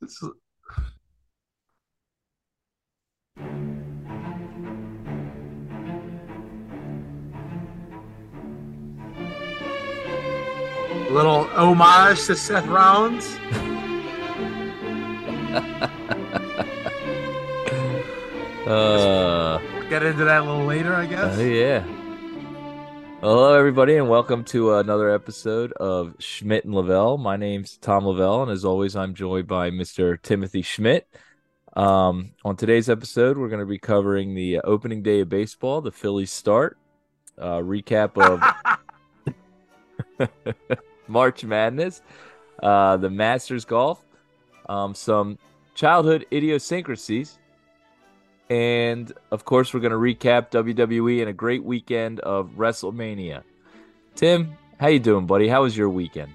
This is- Little homage to Seth Rollins. Uh, Get into that a little later, I guess. uh, yeah. Hello, everybody, and welcome to another episode of Schmidt and Lavelle. My name's Tom Lavelle, and as always, I'm joined by Mr. Timothy Schmidt. Um, on today's episode, we're going to be covering the opening day of baseball, the Phillies start, uh, recap of March Madness, uh, the Masters golf, um, some childhood idiosyncrasies, and of course, we're going to recap WWE and a great weekend of WrestleMania. Tim, how you doing, buddy? How was your weekend?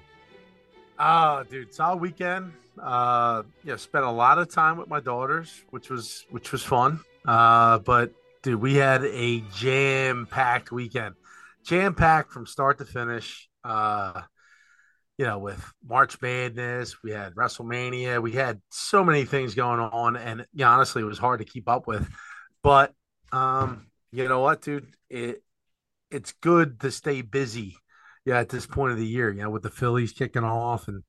Oh, dude, solid weekend. Uh, yeah, spent a lot of time with my daughters, which was which was fun. Uh, but dude, we had a jam packed weekend, jam packed from start to finish. Uh, you know, with March Madness, we had WrestleMania, we had so many things going on, and yeah, honestly, it was hard to keep up with. But um, you know what, dude, it it's good to stay busy yeah, at this point of the year, you know, with the Phillies kicking off, and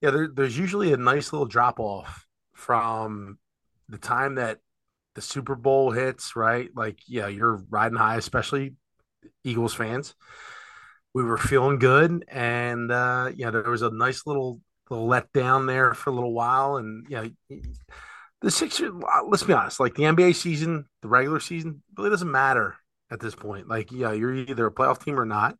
yeah, there, there's usually a nice little drop off from the time that the Super Bowl hits, right? Like, yeah, you're riding high, especially Eagles fans. We were feeling good, and uh, yeah, there was a nice little little letdown there for a little while, and yeah, the Sixers. Let's be honest, like the NBA season, the regular season really doesn't matter at this point. Like, yeah, you're either a playoff team or not.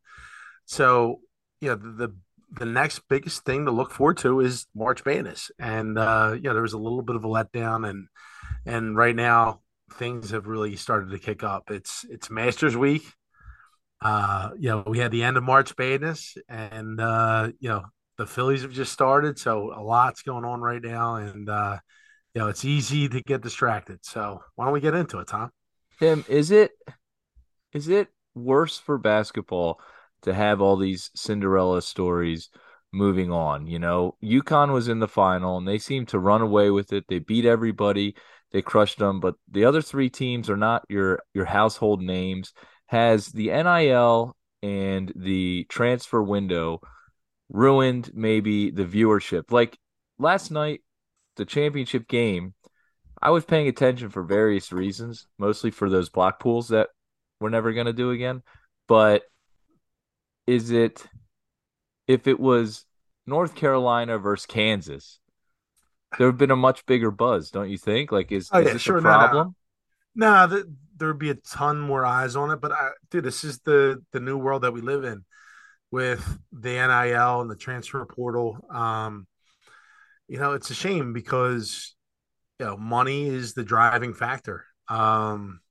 So, yeah, the, the the next biggest thing to look forward to is March Madness, and uh, yeah, there was a little bit of a letdown, and and right now things have really started to kick up. It's it's Masters Week. Uh, you know, we had the end of March Madness, and uh, you know the Phillies have just started, so a lot's going on right now, and uh, you know it's easy to get distracted. So why don't we get into it, Tom? Tim, is it is it worse for basketball to have all these Cinderella stories moving on? You know, UConn was in the final and they seemed to run away with it. They beat everybody, they crushed them, but the other three teams are not your your household names. Has the NIL and the transfer window ruined maybe the viewership? Like last night, the championship game, I was paying attention for various reasons, mostly for those block pools that we're never going to do again. But is it if it was North Carolina versus Kansas, there would have been a much bigger buzz, don't you think? Like, is, Oh, is yeah, this sure, a no, no. problem? Nah, th- there'd be a ton more eyes on it, but I, dude, this is the the new world that we live in with the NIL and the transfer portal. Um, you know, it's a shame because you know money is the driving factor. Um,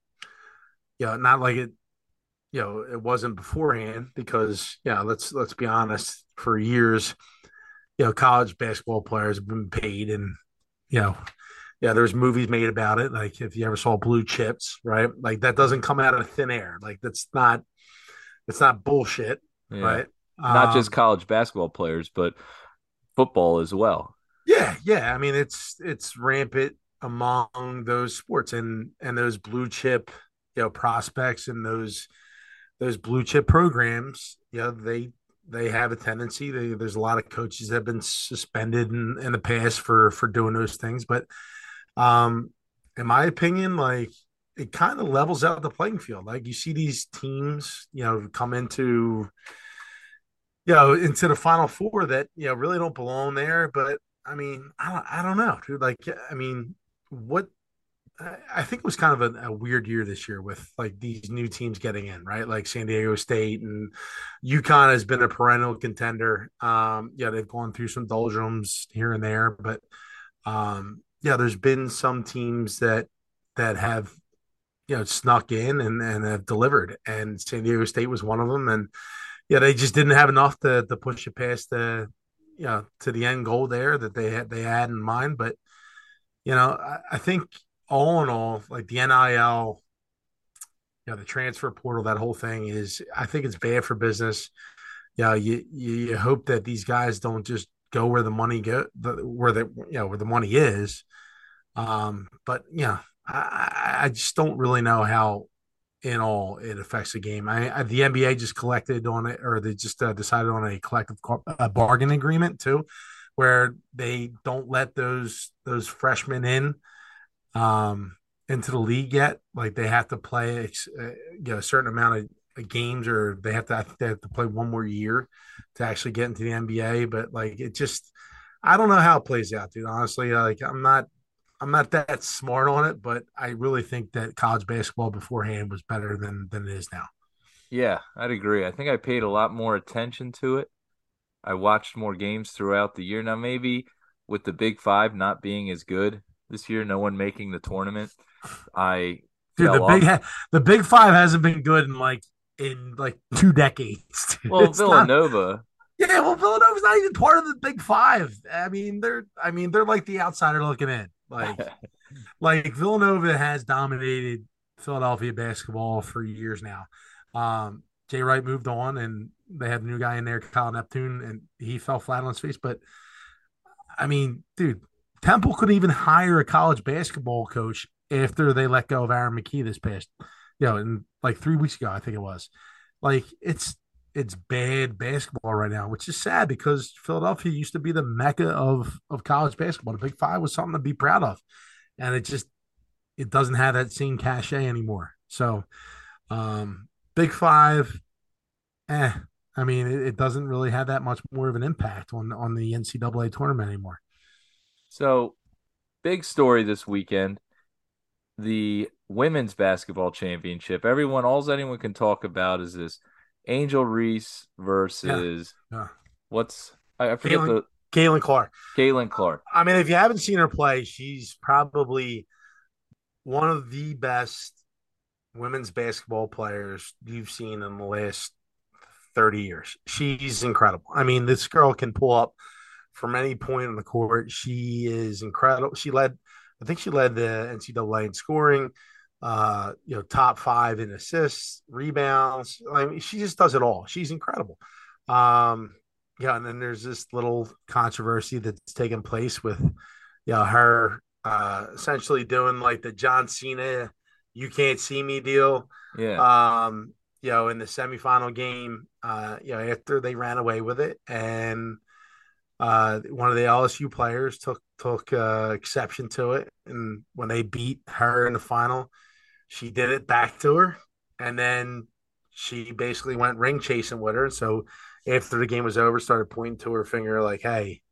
you know, not like it, you know, it wasn't beforehand because yeah, let's let's be honest, for years, you know, college basketball players have been paid and you know yeah, there's movies made about it. Like if you ever saw Blue Chips, right? Like that doesn't come out of thin air. Like that's not it's not bullshit, Yeah. right? Not just Um, college basketball players, but football as well. yeah, yeah. I mean, it's it's rampant among those sports and and those blue chip, you know, prospects and those those blue chip programs. You know, they they have a tendency. They, there's a lot of coaches that have been suspended in, in the past for for doing those things, but um, in my opinion, like it kind of levels out the playing field. Like you see these teams, you know, come into you know into the final four that you know really don't belong there. But I mean, I don't, I don't know, dude. Like, I mean, what? I think it was kind of a, a weird year this year with like these new teams getting in, right? Like San Diego State and UConn has been a perennial contender. Um, yeah, they've gone through some doldrums here and there, but um, yeah, there's been some teams that that have you know snuck in and and have delivered, and San Diego State was one of them, and yeah, they just didn't have enough to to push it past the you know to the end goal there that they had they had in mind, but you know I, I think all in all, like the NIL, you know, the transfer portal, that whole thing is I think it's bad for business. Yeah, you, you you hope that these guys don't just go where the money go, where the you know where the money is. Um, but yeah, I, I just don't really know how in all it affects the game. I, I the NBA just collected on it, or they just uh, decided on a collective a bargain agreement too, where they don't let those those freshmen in um, into the league yet. Like they have to play uh, you know, a certain amount of games or they have to I think they have to play one more year to actually get into the NBA. But like it just I don't know how it plays out, dude. Honestly, like I'm not I'm not that smart on it, but I really think that college basketball beforehand was better than than it is now. Yeah, I'd agree. I think I paid a lot more attention to it. I watched more games throughout the year. Now maybe with the Big 5 not being as good this year, no one making the tournament, I Dude, the off. big the Big 5 hasn't been good in like in like two decades. Well, it's Villanova. Not, yeah, well, Villanova's not even part of the Big Five. I mean, they're I mean they're like the outsider looking in. Like, like Villanova has dominated Philadelphia basketball for years now. Um, Jay Wright moved on, and they had a new guy in there, Kyle Neptune, and he fell flat on his face. But I mean, dude, Temple could even hire a college basketball coach after they let go of Aaron McKie this past you know, in like three weeks ago, I think it was. Like it's it's bad basketball right now, which is sad because Philadelphia used to be the mecca of of college basketball. The Big Five was something to be proud of, and it just it doesn't have that same cachet anymore. So, um, Big Five, eh. I mean, it, it doesn't really have that much more of an impact on on the NCAA tournament anymore. So, big story this weekend: the women's basketball championship. Everyone, all anyone can talk about is this Angel Reese versus yeah. Yeah. what's I, I forget Caitlin, the Caitlin Clark. Caitlin Clark. I mean, if you haven't seen her play, she's probably one of the best women's basketball players you've seen in the last 30 years. She's incredible. I mean, this girl can pull up from any point on the court. She is incredible. She led, I think she led the NCAA in scoring uh, you know, top five in assists, rebounds. I mean, she just does it all. She's incredible. Um, yeah, and then there's this little controversy that's taken place with, you know, her uh, essentially doing like the John Cena, you can't see me deal. Yeah. Um, you know, in the semifinal game, uh, you know, after they ran away with it, and uh, one of the LSU players took took uh, exception to it, and when they beat her in the final, she did it back to her, and then she basically went ring chasing with her. So after the game was over, started pointing to her finger like, "Hey,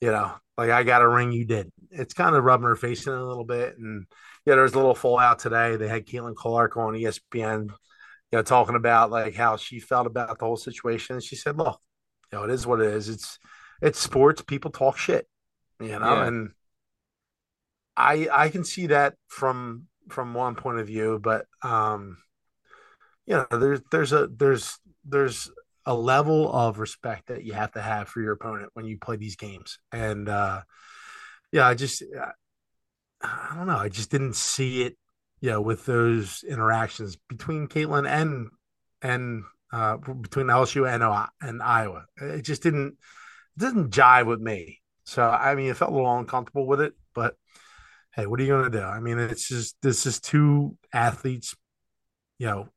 you know, like I got a ring, you did." It's kind of rubbing her face in a little bit, and yeah, there was a little fallout today. They had Caitlin Clark on ESPN, you know, talking about like how she felt about the whole situation. And she said, "Look, you know, it is what it is. It's it's sports. People talk shit, you know, yeah. and." I I can see that from from one point of view, but um, you know, there's there's a there's there's a level of respect that you have to have for your opponent when you play these games, and uh, yeah, I just I don't know, I just didn't see it, you know, with those interactions between Caitlin and and uh, between LSU and and Iowa. It just didn't it didn't jive with me. So I mean, it felt a little uncomfortable with it, but hey, what are you going to do? I mean, it's just this is two athletes, you know,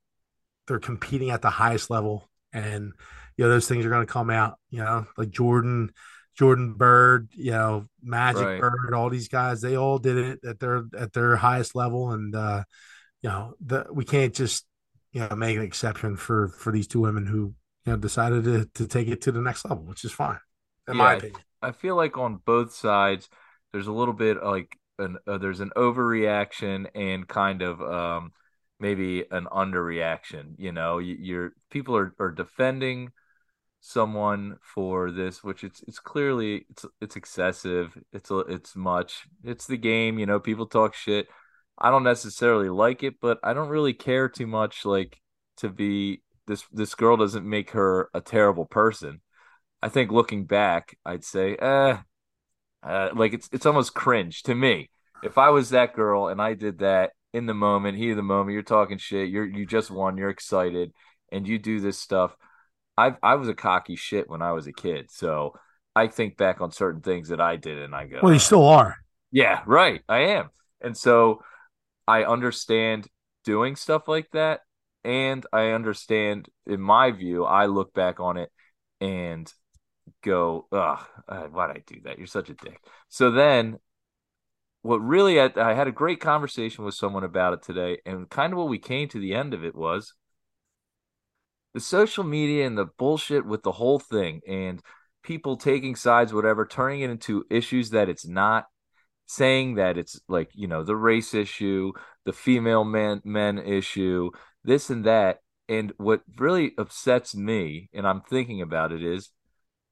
they're competing at the highest level, and you know those things are going to come out. You know, like Jordan, Jordan Bird, you know, Magic right. Bird, all these guys, they all did it at their at their highest level, and uh, you know, the, we can't just you know make an exception for for these two women who you know decided to to take it to the next level, which is fine, in yeah, my opinion. I feel like on both sides, there's a little bit like an uh, there's an overreaction and kind of um, maybe an underreaction. You know, you, you're people are, are defending someone for this, which it's it's clearly it's it's excessive. It's it's much. It's the game. You know, people talk shit. I don't necessarily like it, but I don't really care too much. Like to be this this girl doesn't make her a terrible person. I think looking back, I'd say, eh, uh, like it's it's almost cringe to me. If I was that girl and I did that in the moment, heat of the moment, you're talking shit, you're you just won, you're excited, and you do this stuff. I I was a cocky shit when I was a kid, so I think back on certain things that I did and I go, Well, you still are. yeah, right, I am. And so I understand doing stuff like that. And I understand, in my view, I look back on it and go, ugh, uh, why'd I do that? You're such a dick. So then what really I, I, had a great conversation with someone about it today and kind of what we came to the end of it was the social media and the bullshit with the whole thing and people taking sides whatever turning it into issues that it's not saying that it's like you know the race issue the female men men issue this and that and what really upsets me and i'm thinking about it is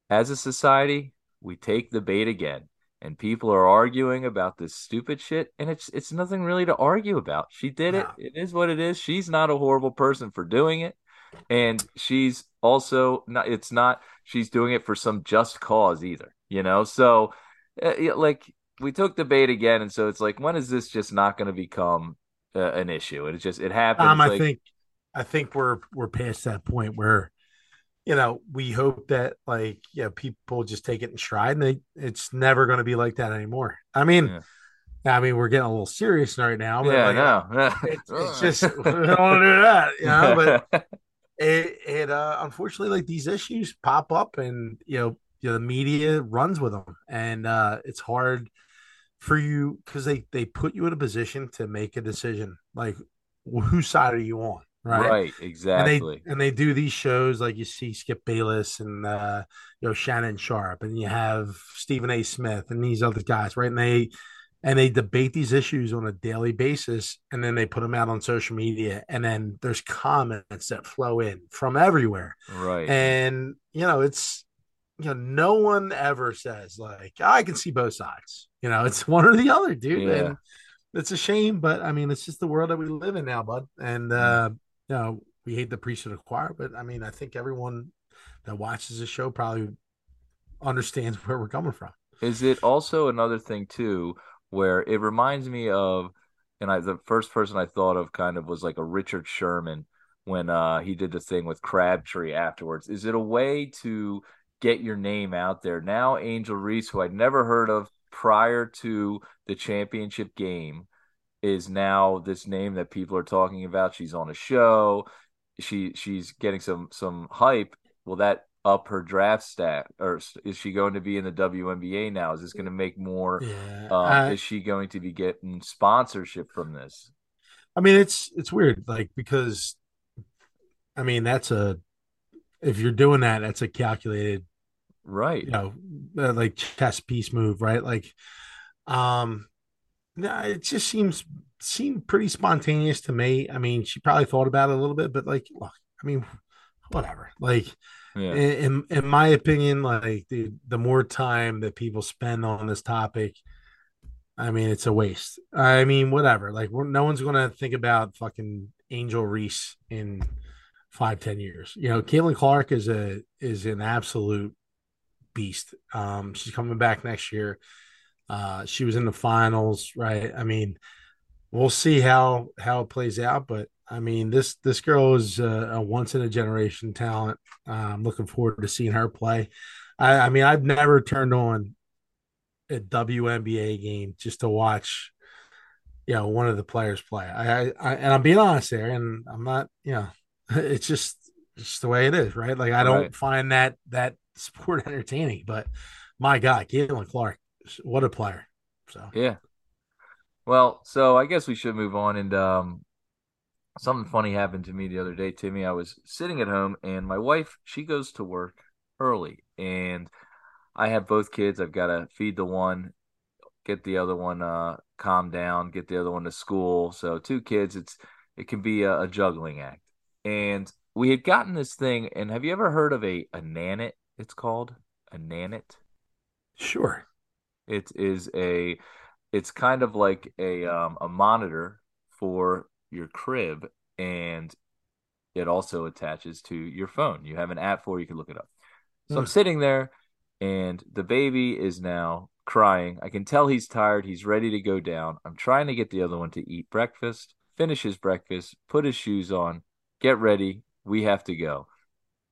as a society we take the bait again and people are arguing about this stupid shit and it's it's nothing really to argue about. She did it. It is what it is. She's not a horrible person for doing it and she's also not it's not she's doing it for some just cause either you know? So uh, like we took the bait again and so it's like when is this just not going to become uh, an issue? And it just it happens um, i like, think i think we're we're past that point where you know, we hope that like yeah, people just take it in stride, and they, it's never going to be like that anymore. I mean, yeah. I mean, we're getting a little serious right now, but yeah, like, no, it's, it's just we don't want to do that, you know. But it, it, uh, unfortunately, like these issues pop up, and you know, you know the media runs with them, and uh, it's hard for you because they they put you in a position to make a decision, like whose side are you on? Right? Right, exactly. And they and they do these shows like you see Skip Bayless and uh, you know Shannon Sharpe, and you have Stephen A. Smith and these other guys, right? And they and they debate these issues on a daily basis, and then they put them out on social media, and then there's comments that flow in from everywhere, right? And you know, it's you know, no one ever says like I can see both sides. You know, it's one or the other, dude. Yeah. And it's a shame, but I mean, it's just the world that we live in now, bud. And uh, you know, we hate the priesthood of choir, but I mean, I think everyone that watches the show probably understands where we're coming from. Is it also another thing too, where it reminds me of, and I the first person I thought of kind of was like a Richard Sherman when uh, he did the thing with Crabtree afterwards. Is it a way to get your name out there now? Angel Reese, who I'd never heard of prior to the championship game, is now this name that people are talking about. She's on a show. She she's getting some some hype. Will that up her draft stat, or is she going to be in the WNBA now? Is this going to make more? Yeah. Um, is she going to be getting sponsorship from this? I mean, it's it's weird, like because, I mean, that's a if you're doing that, that's a calculated, right? You know, uh, like chess piece move, right? Like, um, it just seems seemed pretty spontaneous to me. I mean, she probably thought about it a little bit, but like, look, I mean, whatever. Like, yeah. in in my opinion, like the the more time that people spend on this topic, I mean, it's a waste. I mean, whatever. Like, no one's gonna think about fucking Angel Reese in five, ten years. You know, Caitlin Clark is a is an absolute beast. Um, she's coming back next year. Uh, she was in the finals, right? I mean, we'll see how how it plays out, but I mean, this this girl is a, a once in a generation talent. Uh, I'm looking forward to seeing her play. I, I mean, I've never turned on a WNBA game just to watch, you know, one of the players play. I, I, and I'm being honest there, and I'm not, you know, it's just just the way it is, right? Like I don't right. find that that sport entertaining, but my God, Caitlin Clark what a player. So yeah. Well, so I guess we should move on. And um, something funny happened to me the other day, Timmy. I was sitting at home, and my wife she goes to work early, and I have both kids. I've got to feed the one, get the other one uh calm down, get the other one to school. So two kids, it's it can be a, a juggling act. And we had gotten this thing, and have you ever heard of a a nanit? It's called a nanit. Sure. It is a it's kind of like a um, a monitor for your crib and it also attaches to your phone. You have an app for it, you can look it up. So mm. I'm hmm. sitting there and the baby is now crying. I can tell he's tired. He's ready to go down. I'm trying to get the other one to eat breakfast, finish his breakfast, put his shoes on, get ready. We have to go.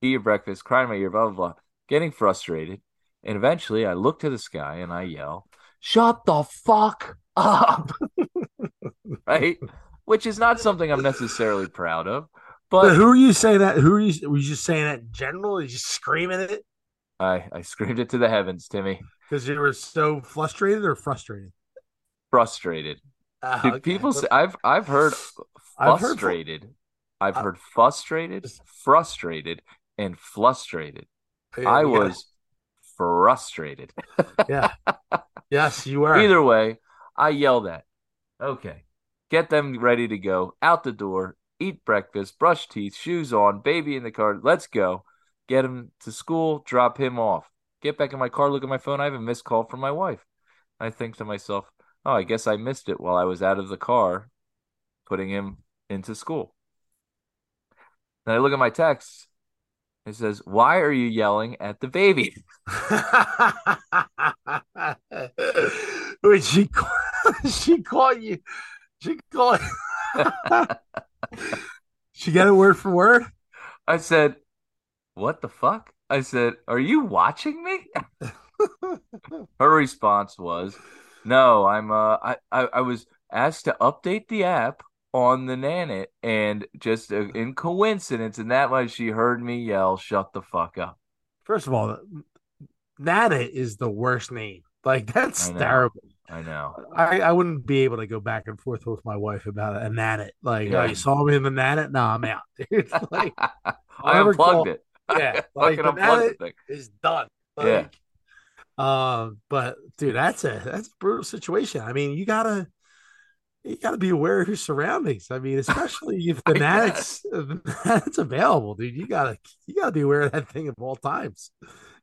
Eat your breakfast, crying my ear, blah, blah, blah. Getting frustrated. And eventually I look to the sky and I yell, Shut the fuck up. right? Which is not something I'm necessarily proud of. But, But who are you saying that? Who are you? Were you just saying that in general? Are you just screaming it I, I screamed it to the heavens, Timmy. because you were so frustrated or frustrated? Frustrated. Ah, Dude, okay. people say I've I've heard frustrated. I've I- heard frustrated, frustrated, and frustrated. Yeah, I was frustrated. Yeah. yes, you were. Either way, I yelled at. Okay. Get them ready to go. Out the door. Eat breakfast. Brush teeth. Shoes on. Baby in the car. Let's go. Get him to school. Drop him off. Get back in my car. Look at my phone. I have a missed call from my wife. I think to myself, oh, I guess I missed it while I was out of the car putting him into school. Then I look at my text. It says, Why are you yelling at the baby? Wait, she she called you. She called. she got it word for word. I said, What the fuck? I said, Are you watching me? Her response was, "No, I'm uh I I, I was asked to update the app on the Nanit and just uh, in coincidence and that way she heard me yell, "Shut the fuck up." First of all, Nanit is the worst name. Like that's I terrible. I know. I, I wouldn't be able to go back and forth with my wife about a Nanit. Like, Yeah. oh, you saw me in the Nanit? No, I'm out, dude. like, I unplugged call- it. yeah, like, the unplugged Nanit thing. is done. Yeah. Like, um, but dude, that's a that's a brutal situation. I mean, you gotta you gotta be aware of your surroundings. I mean, especially if the I Nanit's if the Nanit's available, dude. You gotta you gotta be aware of that thing at all times.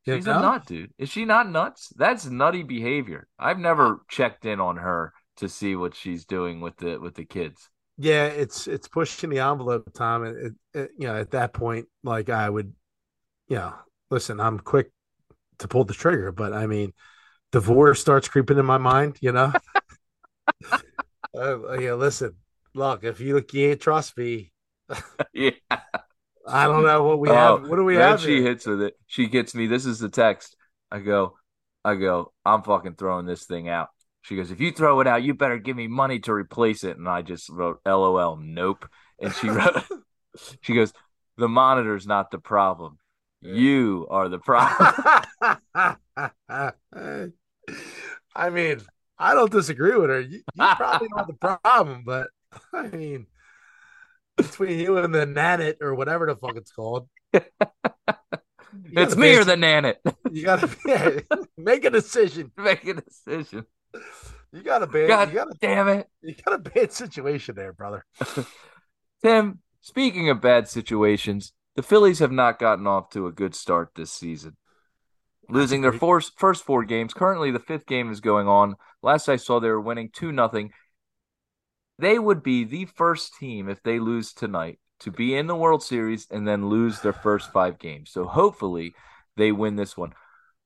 You She's know? a nut, dude. Is she not nuts? That's nutty behavior. I've never checked in on her to see what she's doing with the with the kids. yeah, it's it's pushing the envelope, Tom. And it, it, you know, at that point, like I would, you know, listen, I'm quick to pull the trigger, but I mean, divorce starts creeping in my mind. You know, uh, yeah. Listen, look, if you you ain't trust me, yeah. I don't know what we Oh, have. What do we then have? she here? hits with it. She gets me. This is the text. I go, I go, I'm fucking throwing this thing out. She goes, if you throw it out, you better give me money to replace it. And I just wrote, LOL, nope. And she wrote, she goes, the monitor's not the problem. You are the problem. I mean, I don't disagree with her. You, you probably know the problem, but I mean, between you and the Nanit or whatever the fuck it's called, It's me or the nanit. You gotta yeah, make a decision. Make a decision. You got a bad. God you got a damn it. you got a bad situation there, brother. Tim, speaking of bad situations, the Phillies have not gotten off to a good start this season. Losing their four, first four games. Currently, the fifth game is going on. Last I saw, they were winning 2 nothing. They would be the first team, if they lose tonight, to be in the World Series and then lose their first five games. So hopefully they win this one.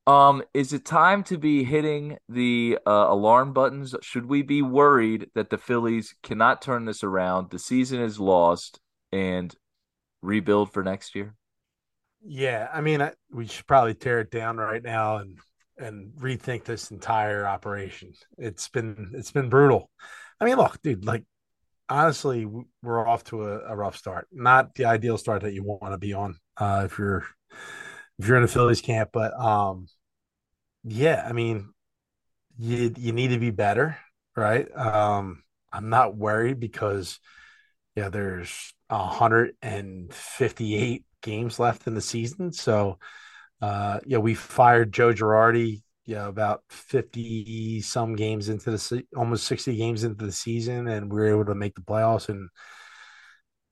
Um, is it time to be hitting the uh, alarm buttons? Should we be worried that the Phillies cannot turn this around? The season is lost and rebuild for next year. Yeah, I mean, I, we should probably tear it down right now and and rethink this entire operation. It's been it's been brutal. I mean, look, dude, like honestly, we're off to a, a rough start. Not the ideal start that you want to be on uh, if you're if you're in a Phillies camp, but um, yeah, I mean, you you need to be better, right? Um, I'm not worried because yeah, there's 158 games left in the season. So, uh, yeah, we fired Joe Girardi, yeah, about 50 some games into the se- almost 60 games into the season, and we were able to make the playoffs and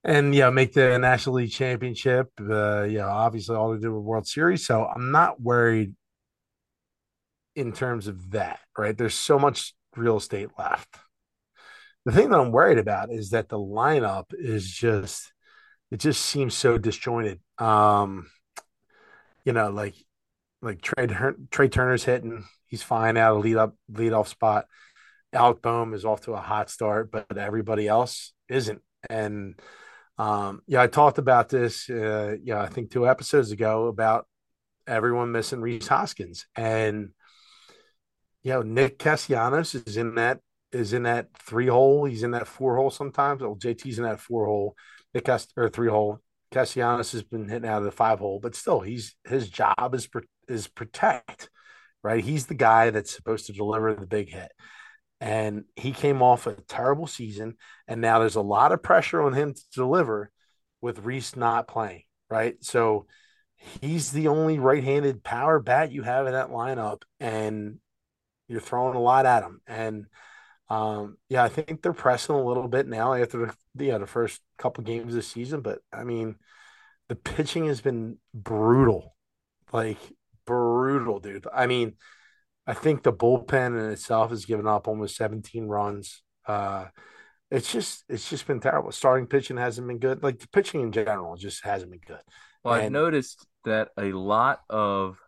and yeah, make the National League Championship. Uh, yeah, obviously all to do with World Series. So I'm not worried in terms of that, right? There's so much real estate left. The thing that I'm worried about is that the lineup is just it just seems so disjointed. Um, you know, like like Trea Trea Turner's hitting, he's fine out of lead up lead off spot. Alec Bohm is off to a hot start, but everybody else isn't. And um, yeah, I talked about this. Uh, yeah, I think two episodes ago about everyone missing Rhys Hoskins, and you know Nick Castellanos is in that is in that three hole. He's in that four hole sometimes. Oh, JT's in that four hole. Nick Cast- or three hole. Castellanos has been hitting out of the five hole, but still, he's his job is is protect, right? He's the guy that's supposed to deliver the big hit, and he came off a terrible season, and now there's a lot of pressure on him to deliver, with Rhys not playing, right? So he's the only right-handed power bat you have in that lineup, and you're throwing a lot at him, and um, yeah, I think they're pressing a little bit now after the yeah, the first couple games this season, but I mean, the pitching has been brutal, like brutal, dude. I mean, I think the bullpen in itself has given up almost 17 runs. Uh, it's just it's just been terrible. Starting pitching hasn't been good. Like the pitching in general just hasn't been good. Well, and, I've noticed that a lot of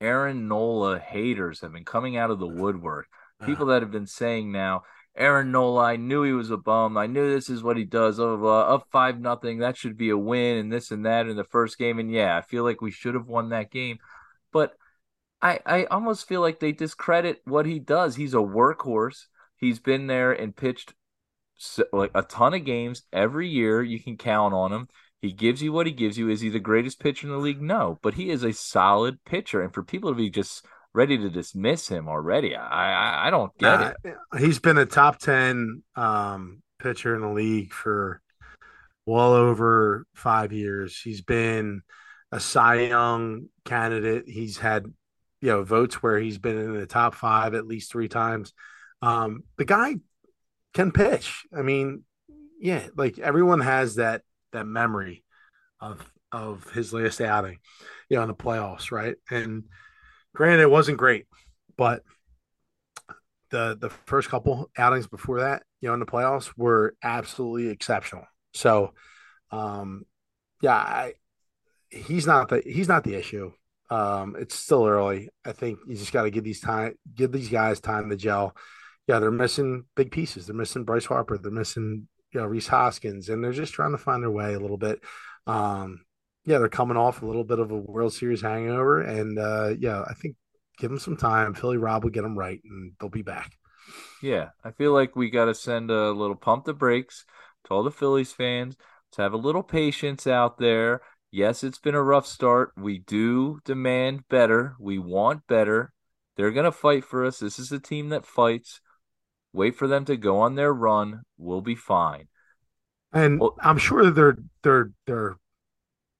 Aaron Nola haters have been coming out of the woodwork people that have been saying now, Aaron Nola, I knew he was a bum. I knew this is what he does. Blah, blah, blah. Up five nothing. That should be a win, and this and that in the first game. And yeah, I feel like we should have won that game. But I I almost feel like they discredit what he does. He's a workhorse. He's been there and pitched like a ton of games every year. You can count on him. He gives you what he gives you. Is he the greatest pitcher in the league? No, but he is a solid pitcher. And for people to be just ready to dismiss him already. I I, I don't get uh, it. He's been a top ten um, pitcher in the league for well over five years. He's been a Cy Young candidate. He's had you know votes where he's been in the top five at least three times. Um, the guy can pitch. I mean, yeah, like everyone has that that memory of of his last outing, you know, in the playoffs, right? And Granted, it wasn't great, but the the first couple outings before that, you know, in the playoffs were absolutely exceptional. So, um, yeah, I, he's not the he's not the issue. Um, it's still early. I think you just got to give these time, give these guys time to gel. Yeah, they're missing big pieces. They're missing Bryce Harper. They're missing you know Rhys Hoskins, and they're just trying to find their way a little bit. Um, yeah, they're coming off a little bit of a World Series hangover, and uh, yeah, I think give them some time. Philly Rob will get them right, and they'll be back. Yeah, I feel like we got to send a little pump the brakes to all the Phillies fans to have a little patience out there. Yes, it's been a rough start. We do demand better. We want better. They're going to fight for us. This is a team that fights. Wait for them to go on their run. We'll be fine. And well, I'm sure they're they're they're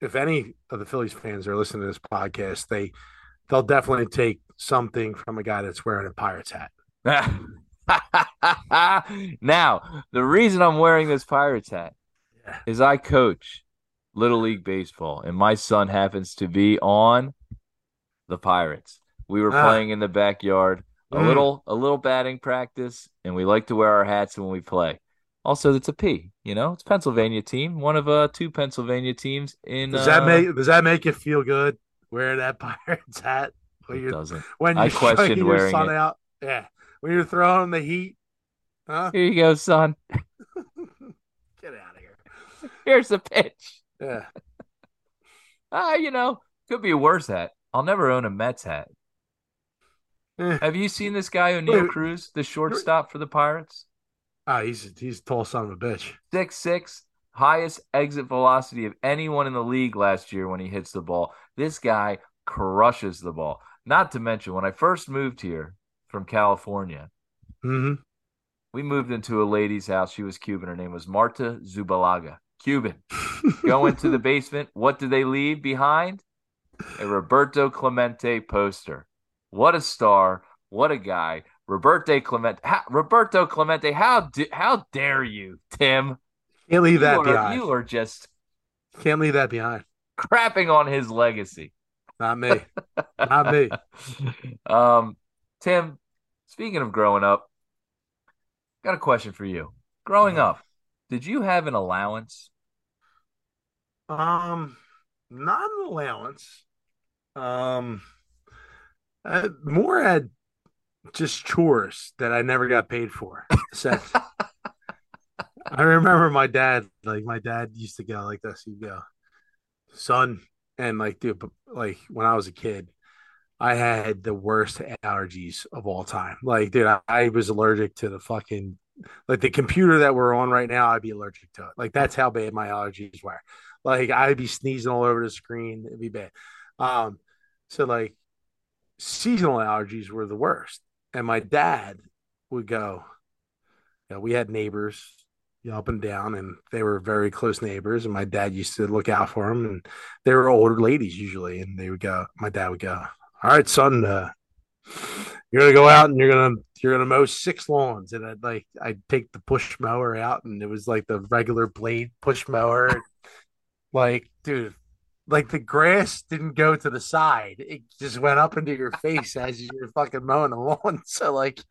if any of the Phillies fans are listening to this podcast, they they'll definitely take something from a guy that's wearing a Pirates hat. now, the reason I'm wearing this Pirates hat yeah. is I coach Little League Baseball, and my son happens to be on the Pirates. We were ah. playing in the backyard, a mm. little a little batting practice, and we like to wear our hats when we play. Also, it's a P. You know, it's Pennsylvania team, one of uh two Pennsylvania teams in. Does that uh, make Does that make you feel good wearing that Pirates hat? When it doesn't. When I questioned wearing son it. Out, yeah, when you're throwing the heat. Huh? Here you go, son. Get out of here. Here's the pitch. Yeah. Ah, you know, could be a worse hat. I'll never own a Mets hat. Eh. Have you seen this guy, Oneil Cruz, the shortstop for the Pirates? Ah, he's he's a tall son of a bitch. Six six, highest exit velocity of anyone in the league last year when he hits the ball. This guy crushes the ball. Not to mention, when I first moved here from California, mm-hmm. we moved into a lady's house. She was Cuban. Her name was Marta Zubalaga. Cuban. Go into the basement. What did they leave behind? A Roberto Clemente poster. What a star. What a guy. Roberto Clemente. How, Roberto Clemente, how do, how dare you, Tim? Can't leave that you are, behind. You are just can't leave that behind. Crapping on his legacy. Not me. Not me. Um, Tim, speaking of growing up, got a question for you. Growing up, did you have an allowance? Um, not an allowance. Um, I more had just chores that I never got paid for. I remember my dad, like my dad used to go like this. He'd go, son, and like, dude, like when I was a kid, I had the worst allergies of all time. Like, dude, I, I was allergic to the fucking like the computer that we're on right now. I'd be allergic to it. Like that's how bad my allergies were. Like I'd be sneezing all over the screen. It'd be bad. Um, so like seasonal allergies were the worst. And my dad would go, you know, we had neighbors you know, up and down, and they were very close neighbors. And my dad used to look out for them, and they were older ladies usually. And they would go, my dad would go, "All right, son, uh, you're gonna go out and you're gonna you're gonna mow six lawns." And I'd like I'd take the push mower out, and it was like the regular blade push mower. like, dude, like the grass didn't go to the side; it just went up into your face as you're fucking mowing the lawn. So like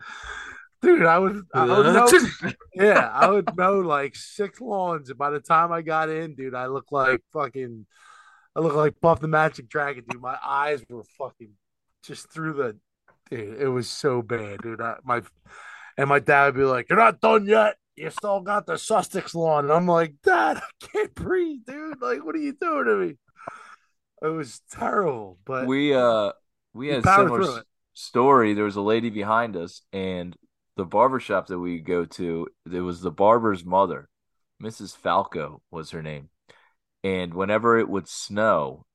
dude, I would, I would know, yeah, I would know like six lawns. And by the time I got in, dude, I look like fucking, I look like Puff the Magic Dragon, dude. My eyes were fucking just through the, dude. It was so bad, dude. I, my, and my dad would be like, "You're not done yet. You still got the Sussex lawn." And I'm like, "Dad, I can't breathe, dude. Like, what are you doing to me?" It was terrible, but we uh we had a similar story. There was a lady behind us, and the barbershop that we go to, it was the barber's mother, Mrs. Falco was her name. And whenever it would snow,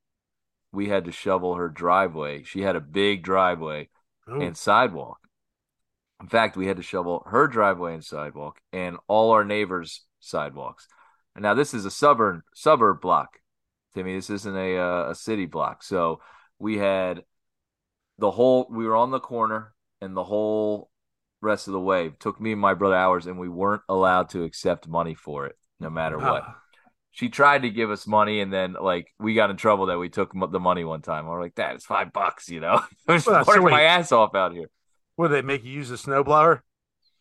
we had to shovel her driveway. She had a big driveway oh. and sidewalk. In fact, we had to shovel her driveway and sidewalk and all our neighbors' sidewalks. And now this is a suburb suburb block, Timmy. This isn't a uh, a city block. So we had the whole. We were on the corner, and the whole rest of the way. It took me and my brother hours, and we weren't allowed to accept money for it, no matter what. She tried to give us money, and then like we got in trouble that we took the money one time. We are like, "That is five bucks," you know. I was well, so my ass off out here. What they make you use a snowblower?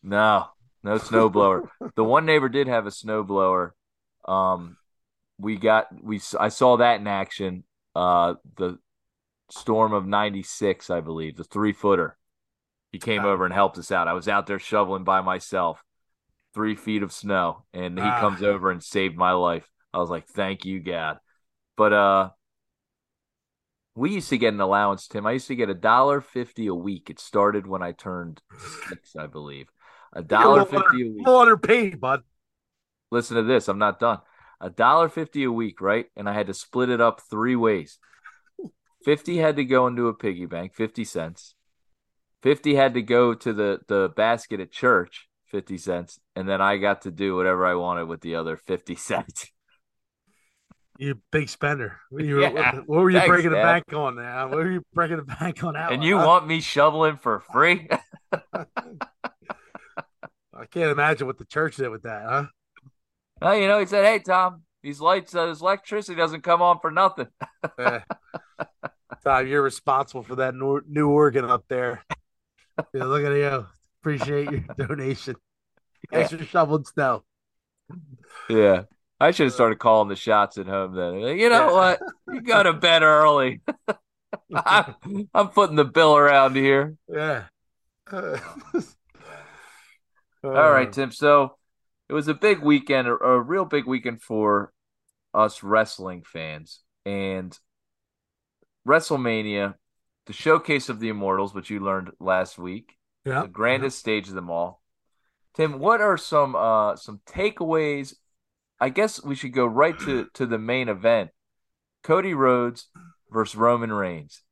No, no snowblower. the one neighbor did have a snowblower. Um, we got we I saw that in action. Uh, the storm of '96, I believe, the three footer. He came over and helped us out. I was out there shoveling by myself, three feet of snow, and he ah. comes over and saved my life. I was like, "Thank you, God." But uh, we used to get an allowance, Tim. I used to get a dollar fifty a week. It started when I turned six, I believe. A dollar fifty a week. Underpaid, bud. Listen to this. I'm not done. A dollar fifty a week, right? And I had to split it up three ways. Fifty had to go into a piggy bank, fifty cents. 50 had to go to the the basket at church 50 cents. And then i got to do whatever i wanted with the other 50 cents. You big spender. You, yeah, what, were you thanks, breaking the bank on now what were you breaking the bank on and you want me shoveling for free? I can't imagine what the church did with that huh well, you know he said hey tom these lights uh, this electricity doesn't come on for nothing tom you're responsible for that new, new organ up there yeah, look at you. Appreciate your donation. Thanks for shoveling snow. Yeah. I should have started calling the shots at home then. You know what? You go to bed early. I'm, I'm putting the bill around here. Yeah. Uh, All right, Tim. So it was a big weekend, a, a real big weekend for us wrestling fans. And WrestleMania the showcase of the Immortals, which you learned last week. Yeah. The grandest yeah. stage of them all. Tim, what are some uh some takeaways? I guess we should go right to to the main event. Cody Rhodes versus Roman Reigns.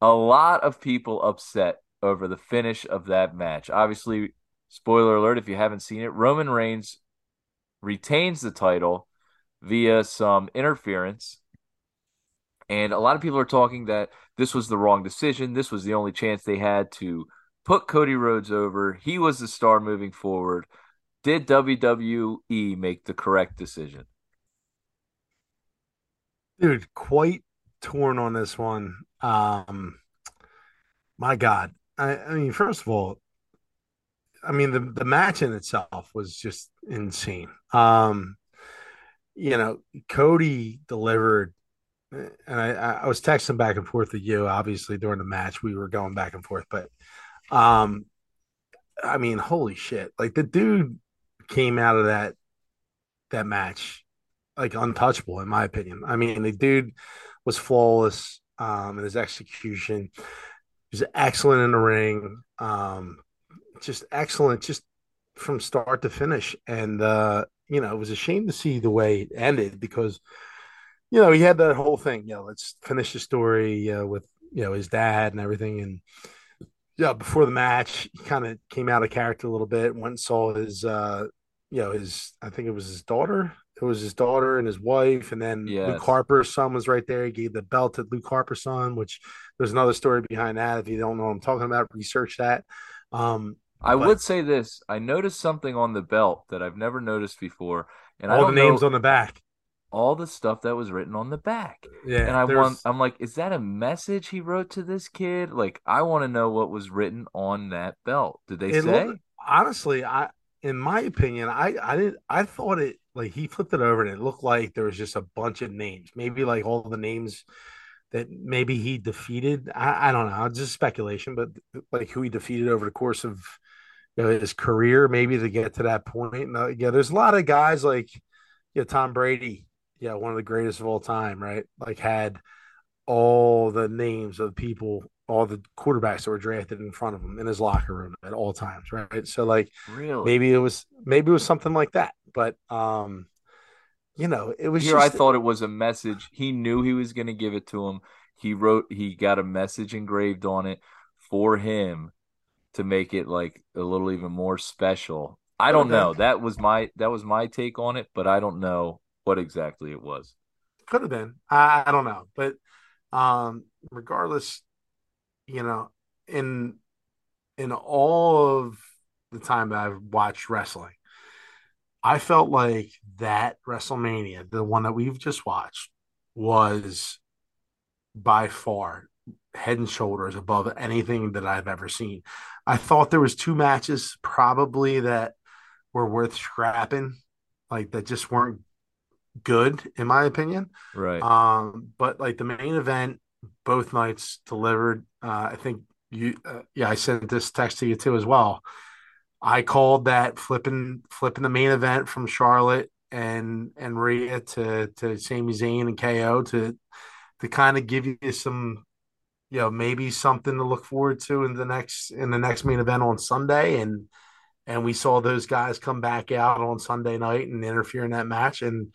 A lot of people upset over the finish of that match. Obviously, spoiler alert if you haven't seen it, Roman Reigns retains the title via some interference. And a lot of people are talking that this was the wrong decision. This was the only chance they had to put Cody Rhodes over. He was the star moving forward. Did WWE make the correct decision? Dude, quite torn on this one. Um my God. I, I mean, first of all, I mean the the match in itself was just insane. Um, you know, Cody delivered and I, I was texting back and forth with you. Obviously, during the match, we were going back and forth, but um, I mean, holy shit! Like the dude came out of that that match like untouchable, in my opinion. I mean, the dude was flawless um, in his execution. He was excellent in the ring. Um, just excellent, just from start to finish. And uh, you know, it was a shame to see the way it ended because you know he had that whole thing. You know, let's finish the story uh, with you know his dad and everything. And yeah, before the match, he kind of came out of character a little bit. Went and saw his, uh, you know, his I think it was his daughter. It was his daughter and his wife, and then yes. Luke Harper's son was right there. He gave the belt to Luke Harper's son, which there's another story behind that. If you don't know what I'm talking about, research that. Um, I but, would say this: I noticed something on the belt that I've never noticed before, and all the names on the back, all the stuff that was written on the back. Yeah, and I want, I'm like, is that a message he wrote to this kid? Like, I want to know what was written on that belt. Did they say? Looked, honestly, I, in my opinion, I, I didn't, I thought it like he flipped it over and it looked like there was just a bunch of names, maybe like all the names that maybe he defeated. I, I don't know, It's just speculation, but like who he defeated over the course of you know, his career, maybe to get to that point. And, uh, yeah, there's a lot of guys like yeah, Tom Brady, yeah, one of the greatest of all time, right? Like had all the names of people, all the quarterbacks that were drafted in front of him in his locker room at all times, right? So like, really, maybe it was maybe it was something like that, but um, you know, it was here. Just, I thought it was a message. He knew he was going to give it to him. He wrote, he got a message engraved on it for him to make it like a little even more special. I don't know. That was my that was my take on it, but I don't know what exactly it was. Could have been. I, I don't know, but um, regardless, you know, in in all of the time that I've watched wrestling, I felt like that WrestleMania, the one that we've just watched, was by far head and shoulders above anything that I've ever seen. I thought there was two matches probably that were worth scrapping, like that just weren't good in my opinion. Right. Um, but like the main event, both nights delivered. Uh, I think you, uh, yeah, I sent this text to you too as well. I called that flipping flipping the main event from Charlotte and and Rhea to to Sami Zayn and KO to to kind of give you some you know maybe something to look forward to in the next in the next main event on Sunday. And and we saw those guys come back out on Sunday night and interfere in that match. And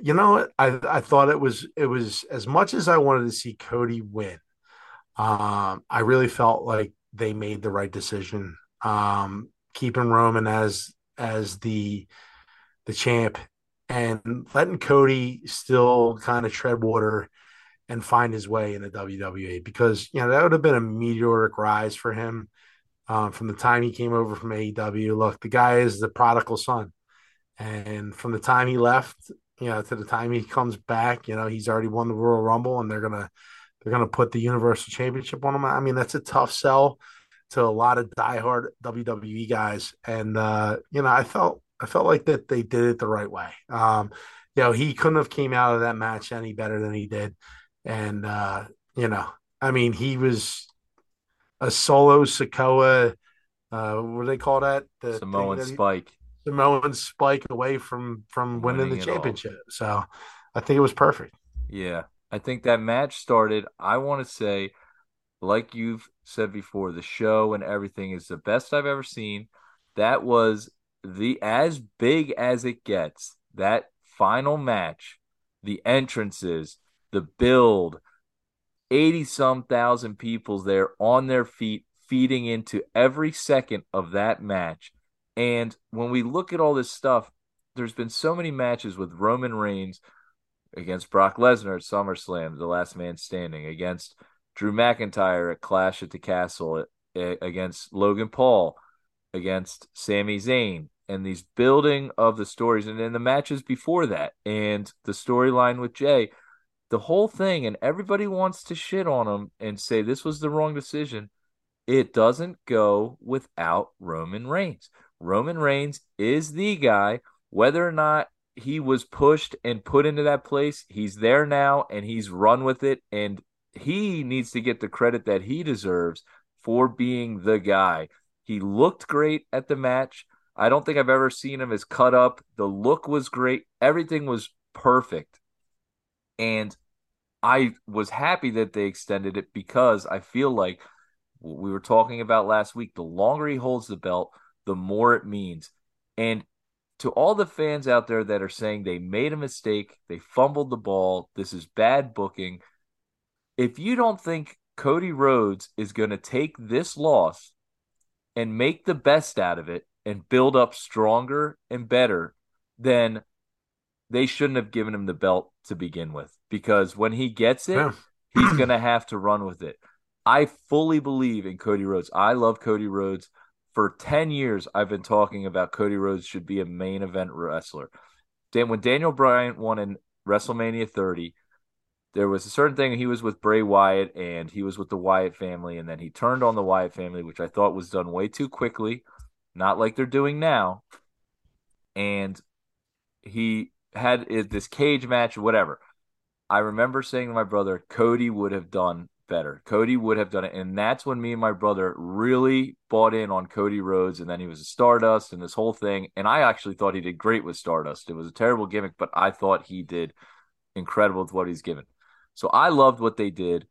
you know I I thought it was it was as much as I wanted to see Cody win um I really felt like they made the right decision. Um keeping Roman as as the the champ and letting Cody still kind of tread water and find his way in the WWE because you know that would have been a meteoric rise for him um, from the time he came over from AEW. Look, the guy is the prodigal son, and from the time he left, you know, to the time he comes back, you know, he's already won the Royal Rumble, and they're gonna they're gonna put the Universal Championship on him. I mean, that's a tough sell to a lot of diehard WWE guys, and uh, you know, I felt I felt like that they did it the right way. Um, you know, he couldn't have came out of that match any better than he did and uh, you know, I mean, he was a solo Sikoa. Uh, what do they call that? The Samoan that he, Spike. Samoan Spike away from from winning, winning the championship. So I think it was perfect. Yeah, I think that match started. I want to say, like you've said before, the show and everything is the best I've ever seen. That was the as big as it gets. That final match, the entrances, the build, 80 some thousand people's there on their feet, feeding into every second of that match. And when we look at all this stuff, there's been so many matches with Roman Reigns against Brock Lesnar at SummerSlam, the last man standing, against Drew McIntyre at Clash at the Castle, against Logan Paul, against Sami Zayn, and these building of the stories, and then the matches before that, and the storyline with Jey the whole thing and everybody wants to shit on him and say this was the wrong decision it doesn't go without roman reigns. Roman reigns is the guy whether or not he was pushed and put into that place he's there now and he's run with it and he needs to get the credit that he deserves for being the guy. He looked great at the match. I don't think i've ever seen him as cut up. The look was great. Everything was perfect. And I was happy that they extended it because I feel like we were talking about last week. The longer he holds the belt, the more it means. And to all the fans out there that are saying they made a mistake, they fumbled the ball, this is bad booking. If you don't think Cody Rhodes is going to take this loss and make the best out of it and build up stronger and better, then they shouldn't have given him the belt to begin with because when he gets it, yeah. he's going to have to run with it. I fully believe in Cody Rhodes. I love Cody Rhodes. For 10 years, I've been talking about Cody Rhodes should be a main event wrestler. Dan, when Daniel Bryan won in WrestleMania 30, there was a certain thing he was with Bray Wyatt and he was with the Wyatt family, and then he turned on the Wyatt family, which I thought was done way too quickly, not like they're doing now. And he had this cage match, whatever. I remember saying to my brother, Cody would have done better. Cody would have done it. And that's when me and my brother really bought in on Cody Rhodes. And then he was a Stardust and this whole thing. And I actually thought he did great with Stardust. It was a terrible gimmick, but I thought he did incredible with what he's given. So I loved what they did.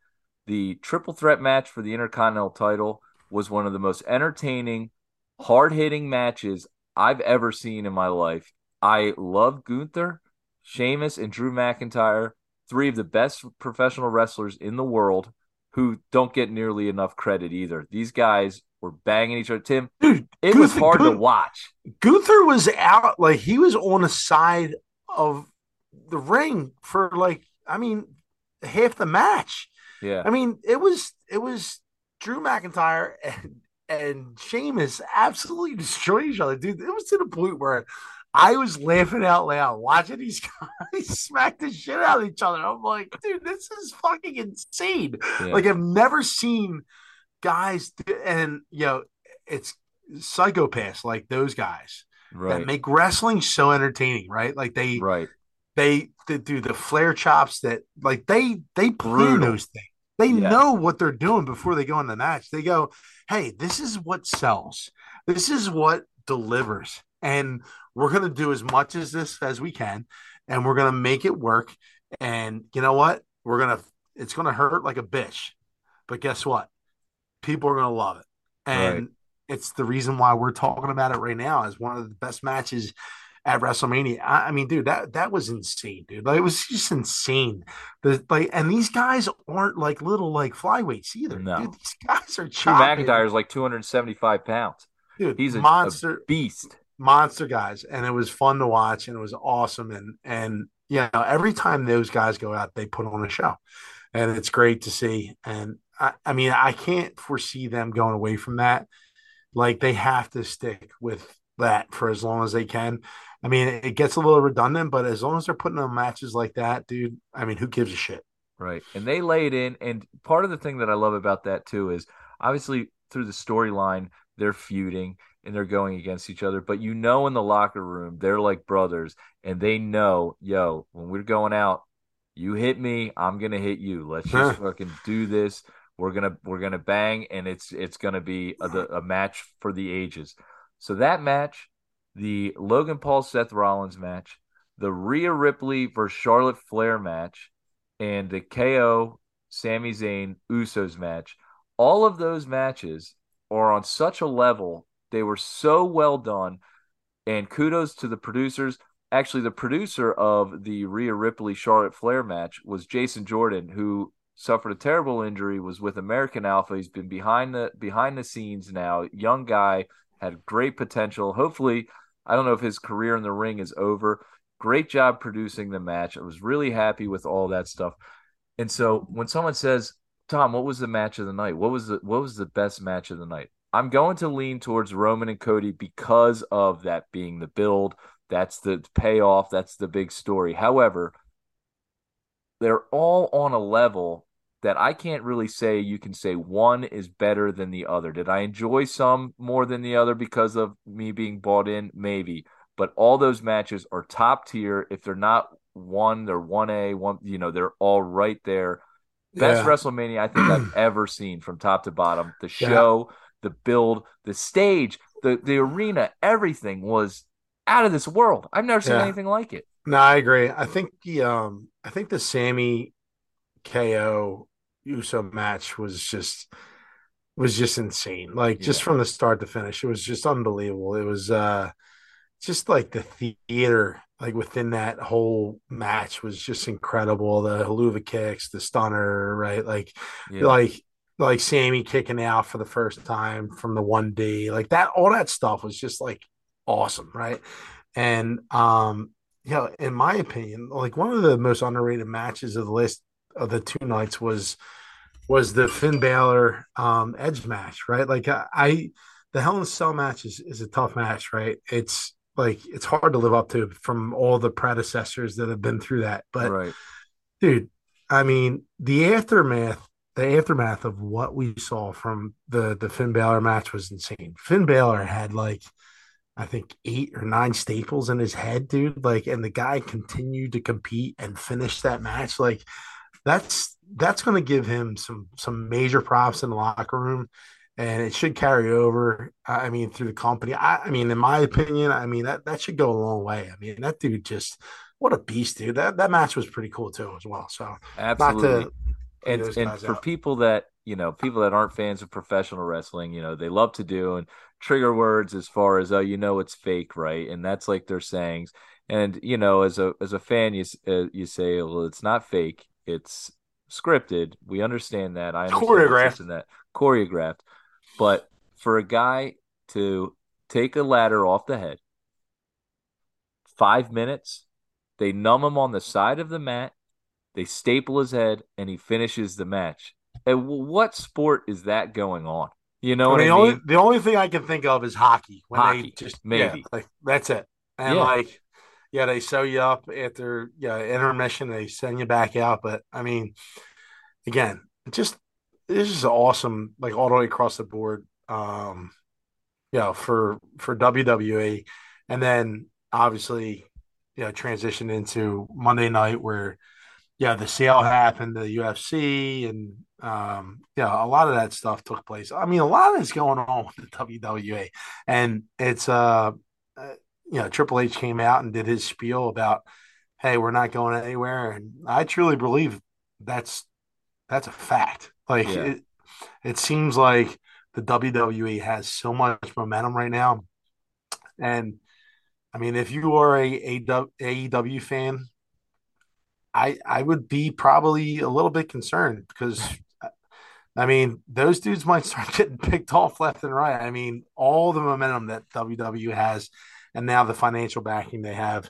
The triple threat match for the Intercontinental title was one of the most entertaining, hard hitting matches I've ever seen in my life. I love Gunther, Sheamus, and Drew McIntyre, three of the best professional wrestlers in the world who don't get nearly enough credit either. These guys were banging each other. Tim, Dude, it Gunther, was hard Gunther, to watch. Gunther was out, like he was on the side of the ring for like, I mean, half the match. Yeah. I mean, it was it was Drew McIntyre and and Sheamus absolutely destroyed each other, dude. It was to the point where I was laughing out loud watching these guys smack the shit out of each other. I'm like, dude, this is fucking insane. Yeah. Like I've never seen guys, and you know, it's psychopaths like those guys right. that make wrestling so entertaining, right? Like they, right, they, they do the Flair chops that, like they, they plan those things. They yeah. know what they're doing before they go in the match. They go, hey, this is what sells. This is what delivers. And we're going to do as much as this as we can and we're going to make it work and you know what we're going to it's going to hurt like a bitch but guess what people are going to love it and right. it's the reason why we're talking about it right now as one of the best matches at WrestleMania. I, I, mean, dude, that that was insane, dude. Like it was just insane. The like, and these guys aren't like little like flyweights either. No, dude, these guys are. Drew McIntyre is like two hundred seventy five pounds. Dude, he's a monster a beast monster guys, and it was fun to watch, and it was awesome. And and you know, every time those guys go out, they put on a show, and it's great to see. And I, I mean, I can't foresee them going away from that. Like they have to stick with that for as long as they can. I mean, it gets a little redundant, but as long as they're putting on matches like that, dude, I mean, who gives a shit? Right. And they lay it in. And part of the thing that I love about that too is obviously through the storyline, they're feuding and they're going against each other. But you know, in the locker room, they're like brothers, and they know, yo, when we're going out, you hit me, I'm gonna hit you. Let's just fucking do this. We're gonna we're gonna bang, and it's it's gonna be a, a match for the ages. So that match, the Logan Paul Seth Rollins match, the Rhea Ripley versus Charlotte Flair match, and the KO Sami Zayn Usos match. All of those matches are on such a level they were so well done. And kudos to the producers. Actually, the producer of the Rhea Ripley Charlotte Flair match was Jason Jordan, who suffered a terrible injury, was with American Alpha. He's been behind the behind the scenes now. Young guy, had great potential. Hopefully, I don't know if his career in the ring is over. Great job producing the match. I was really happy with all that stuff. And so when someone says, Tom, what was the match of the night? What was the what was the best match of the night? I'm going to lean towards Roman and Cody because of that being the build. That's the payoff. That's the big story. However, they're all on a level that I can't really say you can say one is better than the other. Did I enjoy some more than the other because of me being bought in? Maybe. But all those matches are top tier. If they're not one, they're 1A, one, you know, they're all right there. Best yeah. WrestleMania I think I've ever seen from top to bottom. The show, yeah the build, the stage, the the arena, everything was out of this world. I've never seen yeah. anything like it. No, I agree. I think the um I think the Sami KO Uso match was just was just insane. Like yeah. just from the start to finish, it was just unbelievable. It was uh just like the theater like within that whole match was just incredible. The Helluva kicks, the stunner, right? Like yeah. like like Sami kicking out for the first time from the 1D. Like that all that stuff was just like awesome, right? And um you know, in my opinion, like one of the most underrated matches of the list of the two nights was was the Finn Balor um, Edge match, right? Like I, I, the Hell in a Cell match is is a tough match, right? It's like it's hard to live up to from all the predecessors that have been through that. But right. dude, I mean, the aftermath, the aftermath of what we saw from the the Finn Balor match was insane. Finn Balor had like I think eight or nine staples in his head, dude. Like, and the guy continued to compete and finish that match. Like, that's that's going to give him some some major props in the locker room, and it should carry over. I mean, through the company. I, I mean, in my opinion, I mean that that should go a long way. I mean, that dude just what a beast, dude. That that match was pretty cool too, as well. So absolutely. And and for out. people that you know, people that aren't fans of professional wrestling, you know, they love to do and trigger words as far as oh, you know, it's fake, right? And that's like their sayings. And you know, as a as a fan, you uh, you say, well, it's not fake it's scripted. We understand that. I understand choreographed that choreographed. But for a guy to take a ladder off the head, five minutes, they numb him on the side of the mat, they staple his head, and he finishes the match. And what sport is that going on? You know, the I mean? only the only thing I can think of is hockey. When hockey, they just maybe yeah, like that's it. And yeah. like yeah, they sew you up after yeah intermission. They send you back out. But I mean, again, just this is awesome, like all the way across the board. Um, yeah, for for WWE, and then obviously, you know, transition into Monday night where, yeah, the sale happened, the UFC, and um, yeah, a lot of that stuff took place. I mean, a lot of it's going on with the WWE, and it's uh, uh you know, Triple H came out and did his spiel about, hey, we're not going anywhere, and I truly believe that's that's a fact. Like yeah. it, it seems like the WWE has so much momentum right now, and I mean, if you are a, a AEW fan, I I would be probably a little bit concerned because I mean, those dudes might start getting picked off left and right. I mean, all the momentum that WWE has and now the financial backing they have,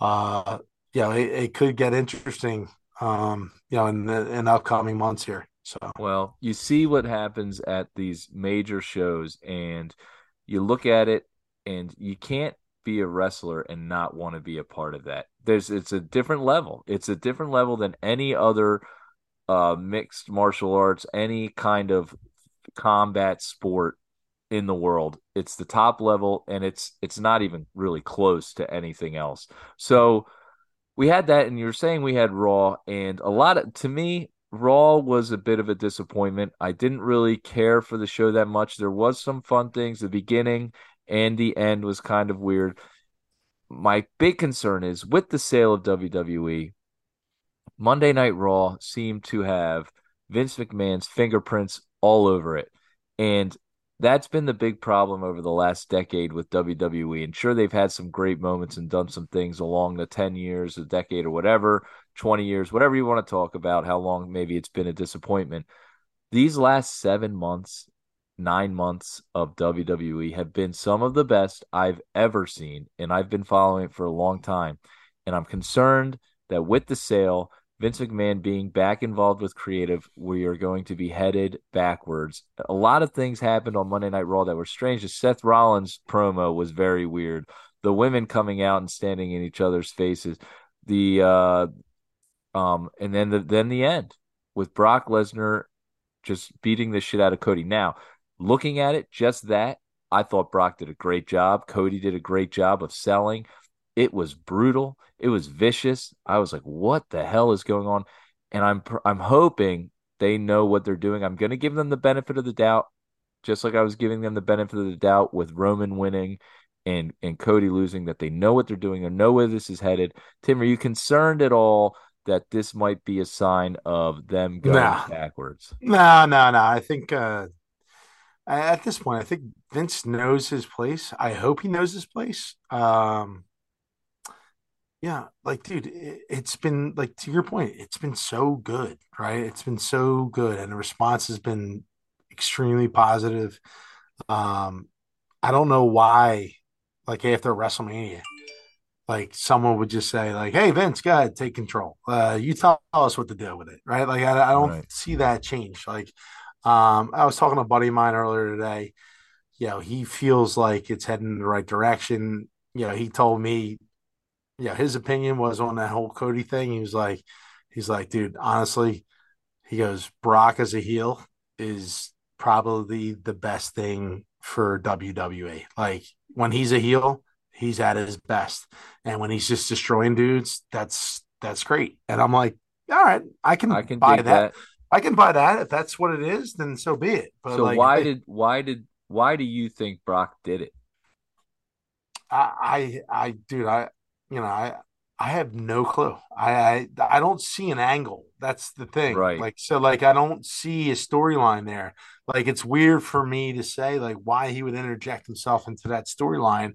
uh, you know, it, it could get interesting, um, you know, in the in upcoming months here. So, well, you see what happens at these major shows, and you look at it, and you can't be a wrestler and not want to be a part of that. There's it's a different level. It's a different level than any other uh, mixed martial arts, any kind of combat sport in the world. It's the top level and it's it's not even really close to anything else. So we had that and you were saying we had Raw and a lot of to me Raw was a bit of a disappointment. I didn't really care for the show that much. There was some fun things. The beginning and the end was kind of weird. My big concern is with the sale of WWE, Monday Night Raw seemed to have Vince McMahon's fingerprints all over it. And that's been the big problem over the last decade with WWE. And sure, they've had some great moments and done some things along the 10 years, a decade, or whatever, 20 years, whatever you want to talk about, how long maybe it's been a disappointment. These last seven months, nine months of WWE have been some of the best I've ever seen. And I've been following it for a long time. And I'm concerned that with the sale, Vince McMahon being back involved with creative, we are going to be headed backwards. A lot of things happened on Monday Night Raw that were strange. Seth Rollins promo was very weird. The women coming out and standing in each other's faces. The uh um and then the then the end with Brock Lesnar just beating the shit out of Cody. Now, looking at it, just that, I thought Brock did a great job. Cody did a great job of selling. It was brutal. It was vicious. I was like, "What the hell is going on?" And I'm I'm hoping they know what they're doing. I'm going to give them the benefit of the doubt, just like I was giving them the benefit of the doubt with Roman winning and and Cody losing. That they know what they're doing. They know where this is headed. Tim, are you concerned at all that this might be a sign of them going nah. backwards? No, no, no. I think uh, at this point, I think Vince knows his place. I hope he knows his place. Um, yeah, like, dude, it, it's been like to your point, it's been so good, right? It's been so good, and the response has been extremely positive. Um, I don't know why, like after WrestleMania, like someone would just say, like, "Hey, Vince, go ahead, take control. Uh, you tell us what to do with it." Right? Like, I, I don't right. see that change. Like, um, I was talking to a buddy of mine earlier today. You know, he feels like it's heading in the right direction. You know, he told me, yeah, his opinion was on that whole Cody thing. He was like, he's like, dude, honestly, he goes, Brock as a heel is probably the best thing for WWE. Like when he's a heel, he's at his best. And when he's just destroying dudes, that's that's great. And I'm like, all right, I can, I can buy that. that. I can buy that. If that's what it is, then so be it. But so like, why did why did why do you think Brock did it? I I, I dude, I you know, I I have no clue. I, I I don't see an angle. That's the thing. Right. Like so like I don't see a storyline there. Like it's weird for me to say like why he would interject himself into that storyline.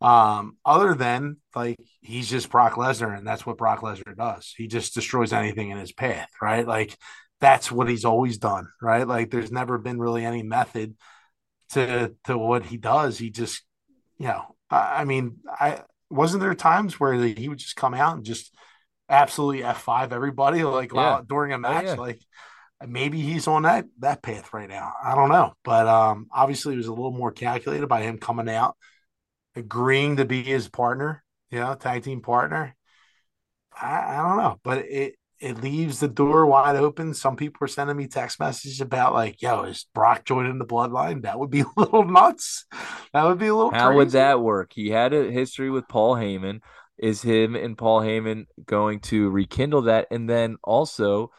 Um, other than like he's just Brock Lesnar and that's what Brock Lesnar does. He just destroys anything in his path, right? Like that's what he's always done, right? Like there's never been really any method to to what he does. He just you know, I, I mean, I wasn't there times where he would just come out and just absolutely F five everybody like yeah. while, during a match? Oh, yeah. Like maybe he's on that that path right now. I don't know, but um, obviously it was a little more calculated by him coming out, agreeing to be his partner, you know, tag team partner. I, I don't know, but it it leaves the door wide open. Some people are sending me text messages about like, "Yo, is Brock joining the Bloodline?" That would be a little nuts. That would be a little. How crazy. would that work? He had a history with Paul Heyman. Is him and Paul Heyman going to rekindle that? And then also,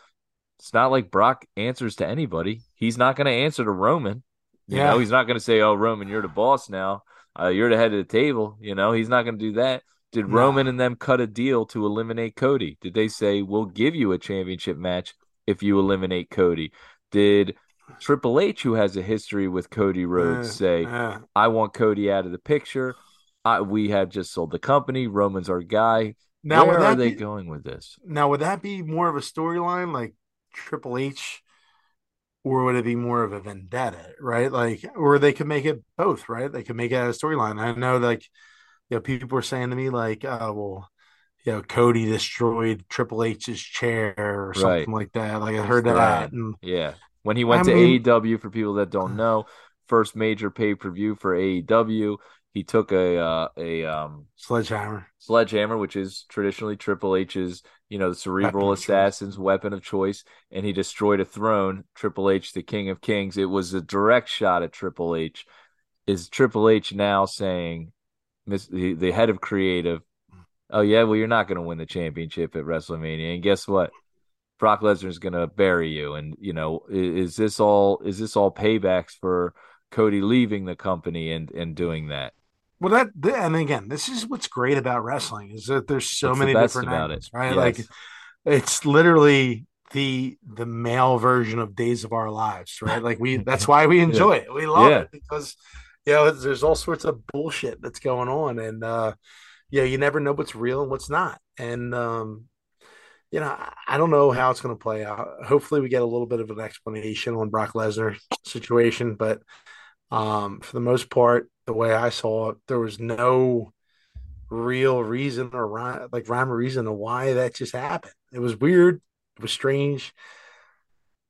it's not like Brock answers to anybody. He's not going to answer to Roman. You yeah. know, he's not going to say, "Oh, Roman, you're the boss now. Uh, you're the head of the table." You know, he's not going to do that. Did. Roman and them cut a deal to eliminate Cody? Did they say we'll give you a championship match if you eliminate Cody? Did Triple H, who has a history with Cody Rhodes, uh, say uh. I want Cody out of the picture? I, we have just sold the company. Roman's our guy. Now, where are they be, going with this? Now, would that be more of a storyline like Triple H, or would it be more of a vendetta? Right, like, or they could make it both. Right, they could make it a storyline. I know, like you know, people were saying to me like, "Oh, well, you know, Cody destroyed Triple H's chair or something right. like that." Like I heard that. And, yeah, when he went I to mean, AEW, for people that don't know, first major pay per view for AEW, he took a uh, a um, sledgehammer, sledgehammer, which is traditionally Triple H's, you know, the cerebral weapon assassin's weapon of choice, and he destroyed a throne. Triple H, the King of Kings. It was a direct shot at Triple H. Is Triple H now saying? The, the head of creative. Oh yeah, well you're not going to win the championship at WrestleMania, and guess what? Brock Lesnar is going to bury you. And you know, is, is this all is this all paybacks for Cody leaving the company and and doing that? Well, that and again, this is what's great about wrestling is that there's so That's many the different about angles, it, right? Yes. Like it's literally the the male version of Days of Our Lives, right? Like we that's why we enjoy yeah. it. We love yeah. it because you know, there's all sorts of bullshit that's going on, and uh, yeah, you never know what's real and what's not. And um, you know, I don't know how it's going to play out. Hopefully, we get a little bit of an explanation on Brock Lesnar situation, but um, for the most part, the way I saw it, there was no real reason or like rhyme or reason to why that just happened. It was weird. It was strange.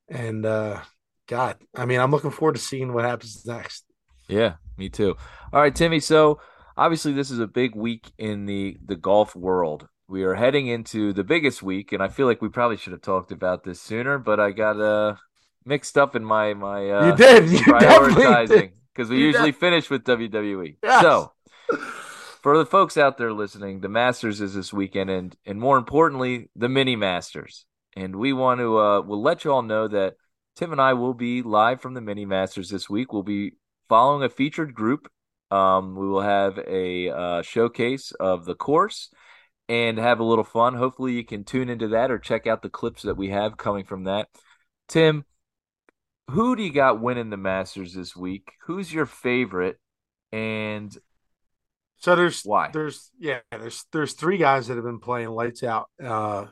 And uh God, I mean, I'm looking forward to seeing what happens next. Yeah, me too. All right, Timmy. So obviously, this is a big week in the the golf world. We are heading into the biggest week, and I feel like we probably should have talked about this sooner, but I got uh mixed up in my my uh, you did you prioritizing because we you usually finish with WWE. Yes. So for the folks out there listening, the Masters is this weekend, and and more importantly, the Mini Masters. And we want to uh, we'll let you all know that Tim and I will be live from the Mini Masters this week. We'll be following a featured group. Um, we will have a uh, showcase of the course, and have a little fun. Hopefully, you can tune into that or check out the clips that we have coming from that. Tim, who do you got winning the Masters this week? Who's your favorite? And so there's why? There's yeah, there's there's three guys that have been playing lights out. Uh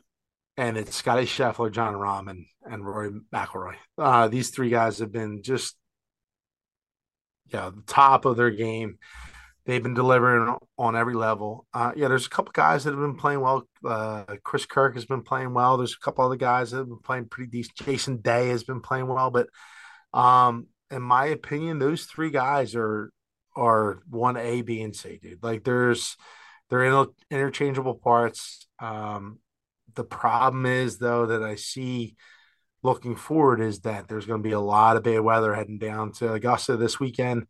and it's Scotty Scheffler, Jon Rahm, and, and Rory McIlroy. Uh, these three guys have been just, yeah, the top of their game. They've been delivering on every level. Uh, yeah, there's a couple guys that have been playing well. Uh, Chris Kirk has been playing well. There's a couple other guys that have been playing pretty decent. Jason Day has been playing well, but um, in my opinion, those three guys are are one A, B, and C, dude. Like there's they're in interchangeable parts. Um, the problem is though that I see looking forward is that there's going to be a lot of bad weather heading down to Augusta this weekend,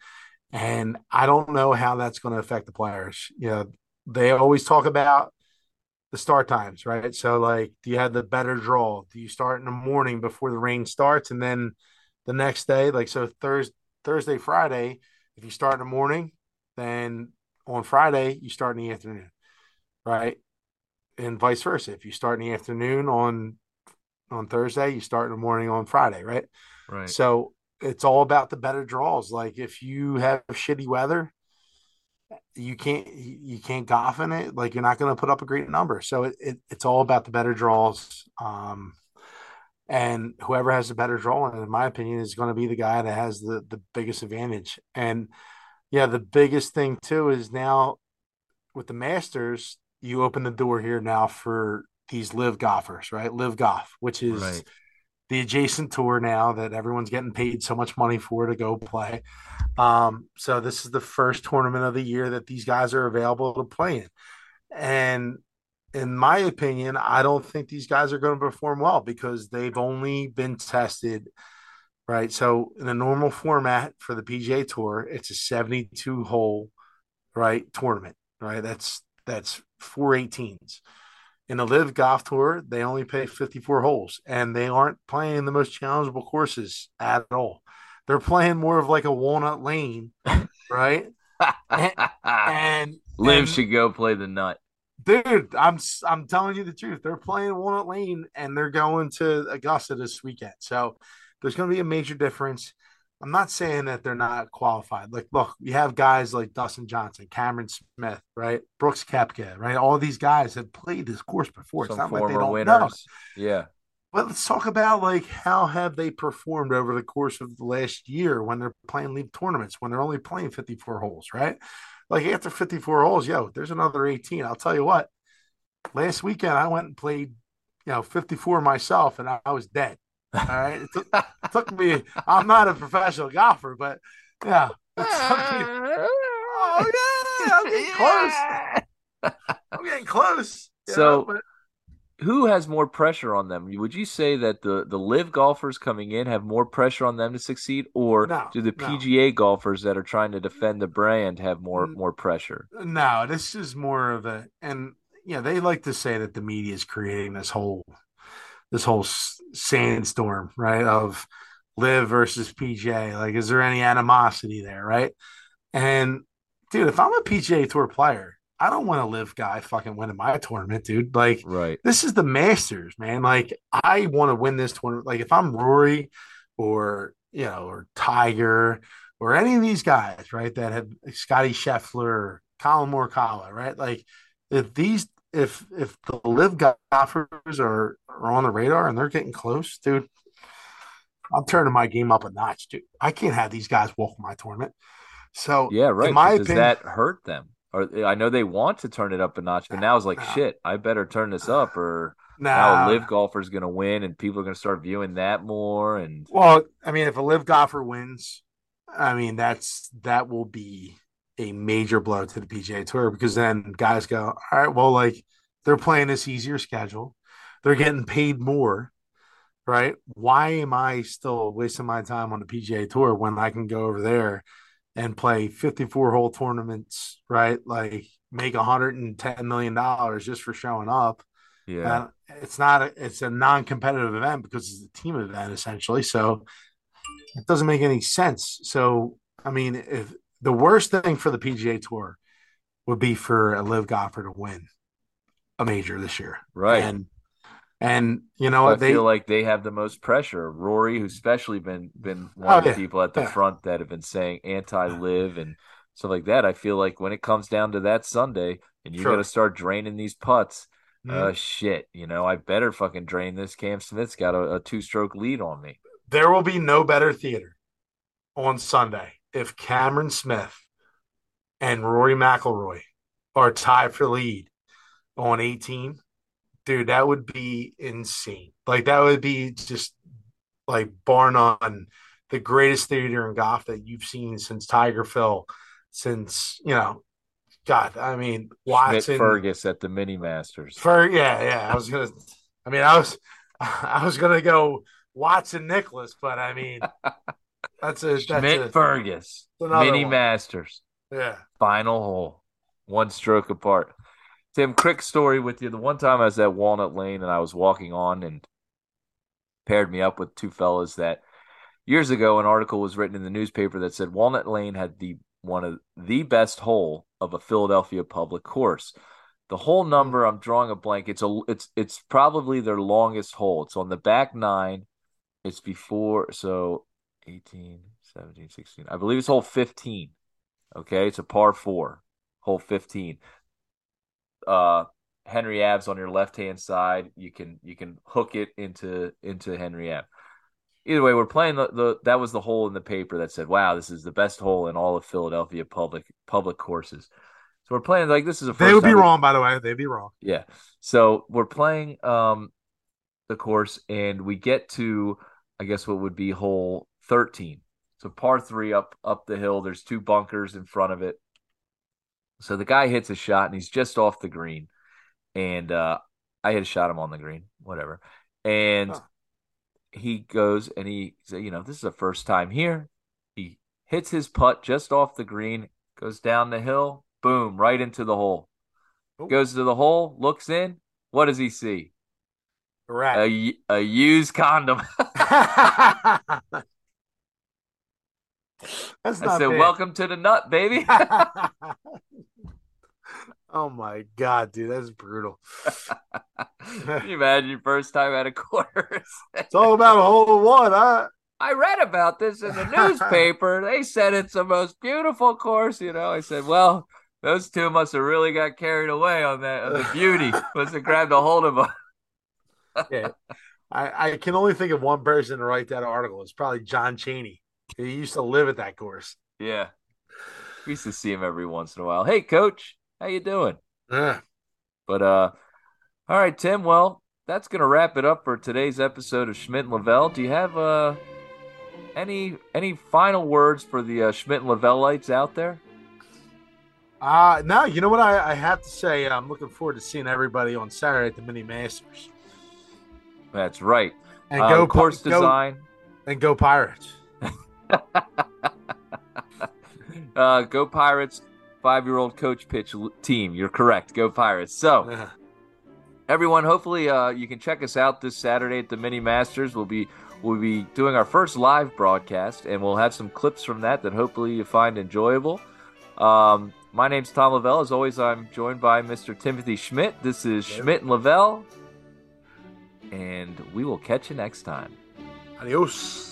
and I don't know how that's going to affect the players. You know, they always talk about the start times, right? So, like, do you have the better draw? Do you start in the morning before the rain starts, and then the next day, like, so Thursday, Thursday, Friday, if you start in the morning, then on Friday you start in the afternoon, right? and vice versa. If you start in the afternoon on on Thursday, you start in the morning on Friday, right? Right. So it's all about the better draws. Like if you have shitty weather, you can't you can't golf in it. Like you're not going to put up a great number. So it, it, it's all about the better draws. Um, and whoever has the better draw, in my opinion, is going to be the guy that has the the biggest advantage. And yeah, the biggest thing too is now with the Masters, you open the door here now for these LIV golfers, right? LIV golf, which is right. the adjacent tour now that everyone's getting paid so much money for to go play. Um, so this is the first tournament of the year that these guys are available to play in. And in my opinion, I don't think these guys are going to perform well because they've only been tested right? So in a normal format for the PGA Tour, it's a 72 hole right tournament, right? That's that's four 18s. In the LIV Golf Tour, they only play 54 holes, and they aren't playing the most challengeable courses at all. They're playing more of like a walnut lane, right? and, and LIV and, should go play the nut, dude. I'm I'm telling you the truth. They're playing walnut lane, and they're going to Augusta this weekend. So there's going to be a major difference. I'm not saying that they're not qualified. Like, look, you have guys like Dustin Johnson, Cameron Smith, right? Brooks Koepka, right? All these guys have played this course before. Some it's not like they don't winners. know. Yeah. But let's talk about like how have they performed over the course of the last year when they're playing league tournaments when they're only playing 54 holes, right? Like after 54 holes, yo, there's another 18. I'll tell you what. Last weekend I went and played, you know, 54 myself and I, I was dead. All right. It took, it took, me, I'm not a professional golfer, but yeah. Me, oh, yeah. I'm getting close. I'm getting close. So, know, but, who has more pressure on them? Would you say that the the LIV golfers coming in have more pressure on them to succeed, or no, do the PGA no. golfers that are trying to defend the brand have more mm. more pressure? No, this is more of a and yeah, they like to say that the media is creating this whole this whole sandstorm, right? Of LIV versus PGA. Like, is there any animosity there, right? And dude, if I'm a PGA Tour player, I don't want to LIV guy fucking winning my tournament, dude. Like, right? This is the Masters, man. Like, I want to win this tournament. Like, if I'm Rory or you know, or Tiger or any of these guys, right, that have Scotty Scheffler, Collin Morikawa, right? Like, if these if if the LIV golfers are, are on the radar and they're getting close, dude, I'm turning my game up a notch, dude. I can't have these guys walk my tournament. So yeah, right. In my does opinion, that hurt them? Or I know they want to turn it up a notch, but now it's like shit. I better turn this up, or now a LIV golfer is going to win, and people are going to start viewing that more. And well, I mean, if a LIV golfer wins, I mean that's that will be a major blow to the PGA Tour because then guys go, all right, well, like they're playing this easier schedule, they're getting paid more, right? Why am I still wasting my time on the PGA Tour when I can go over there and play 54 hole tournaments, right? Like make 110 million dollars just for showing up. Yeah, it's not a, it's a non-competitive event because it's a team event essentially. So it doesn't make any sense. So I mean, if the worst thing for the PGA Tour would be for a LIV golfer to win a major this year. Right. And and you know I? They feel like they have the most pressure. Rory, who's especially been been one Oh, of the yeah. people at the Yeah. front that have been saying anti-LIV and stuff like that. I feel like when it comes down to that Sunday, and you Sure. got to start draining these putts, Mhm. uh, shit, you know, I better fucking drain this. Cam Smith's got a, a two-stroke lead on me. there will be no better theater on Sunday if Cameron Smith and Rory McIlroy are tied for lead on 18. Dude, that would be insane. Like that would be just like bar none the greatest theater in golf that you've seen since Tiger Phil, since you know, God, I mean Schmidt Watson, Fergus at the Mini Masters. For yeah, yeah. I was gonna. I mean, I was, I was gonna go Watson Nicklaus, but I mean, that's a that's Schmidt Fergus, Mini one. Masters. yeah. final hole, one stroke apart. Tim, quick story with you. The one time I was at Walnut Lane and I was walking on and paired me up with two fellas that years ago an article was written in the newspaper that said Walnut Lane had the one of the best hole of a Philadelphia public course. The whole hmm. number, I'm drawing a blank. It's a it's it's probably their longest hole. It's on the back nine. It's before so 18, 17, 16. I believe it's hole 15. Okay, it's a par four, hole 15. Uh Henry Ave on your left hand side. You can you can hook it into into Henry Ave. Either way, we're playing the, the that was the hole in the paper that said, "Wow, this is the best hole in all of Philadelphia public public courses." So we're playing like this is a They would be time we- wrong, by the way. They'd be wrong. yeah. So we're playing um the course and we get to I guess what would be hole 13. So par 3 up up the hill. There's two bunkers in front of it. So the guy hits a shot and he's just off the green. And uh I hit a shot him on the green, whatever. And Huh. he goes and he said, you know, this is the first time here. He hits his putt just off the green, goes down the hill, boom, right into the hole Oh. goes to the hole, looks in. What does he see? A, Right. u- a used condom. that's I said, bad. "Welcome to the nut, baby." oh my god, dude, that's brutal. Can you imagine your first time at a course? It's all about a hole in one, huh? I read about this in the newspaper. They said it's the most beautiful course. You know, I said, "Well, those two must have really got carried away on that on the beauty. must have grabbed a hold of them." Yeah. I, I can only think of one person to write that article. It's probably John Chaney. He used to live at that course. Yeah, we used to see him every once in a while. Hey, coach, how you doing? Yeah. But uh all right, Tim, well, that's gonna wrap it up for today's episode of Schmidt and Lavelle. Do you have uh any any final words for the uh, Schmidt and Lavelleites out there? Uh no, you know what I, I have to say? I'm looking forward to seeing everybody on Saturday at the Mini Masters. That's right. And Uh, go course design. Go, and go Pirates. uh go Pirates, five year old coach pitch team. You're correct. Go Pirates. So everyone hopefully uh, you can check us out this saturday at the mini masters we'll be we'll be doing our first live broadcast and we'll have some clips from that that hopefully you find enjoyable um, my name's tom lavelle as always i'm joined by mr timothy schmidt this is schmidt and lavelle and we will catch you next time Adios.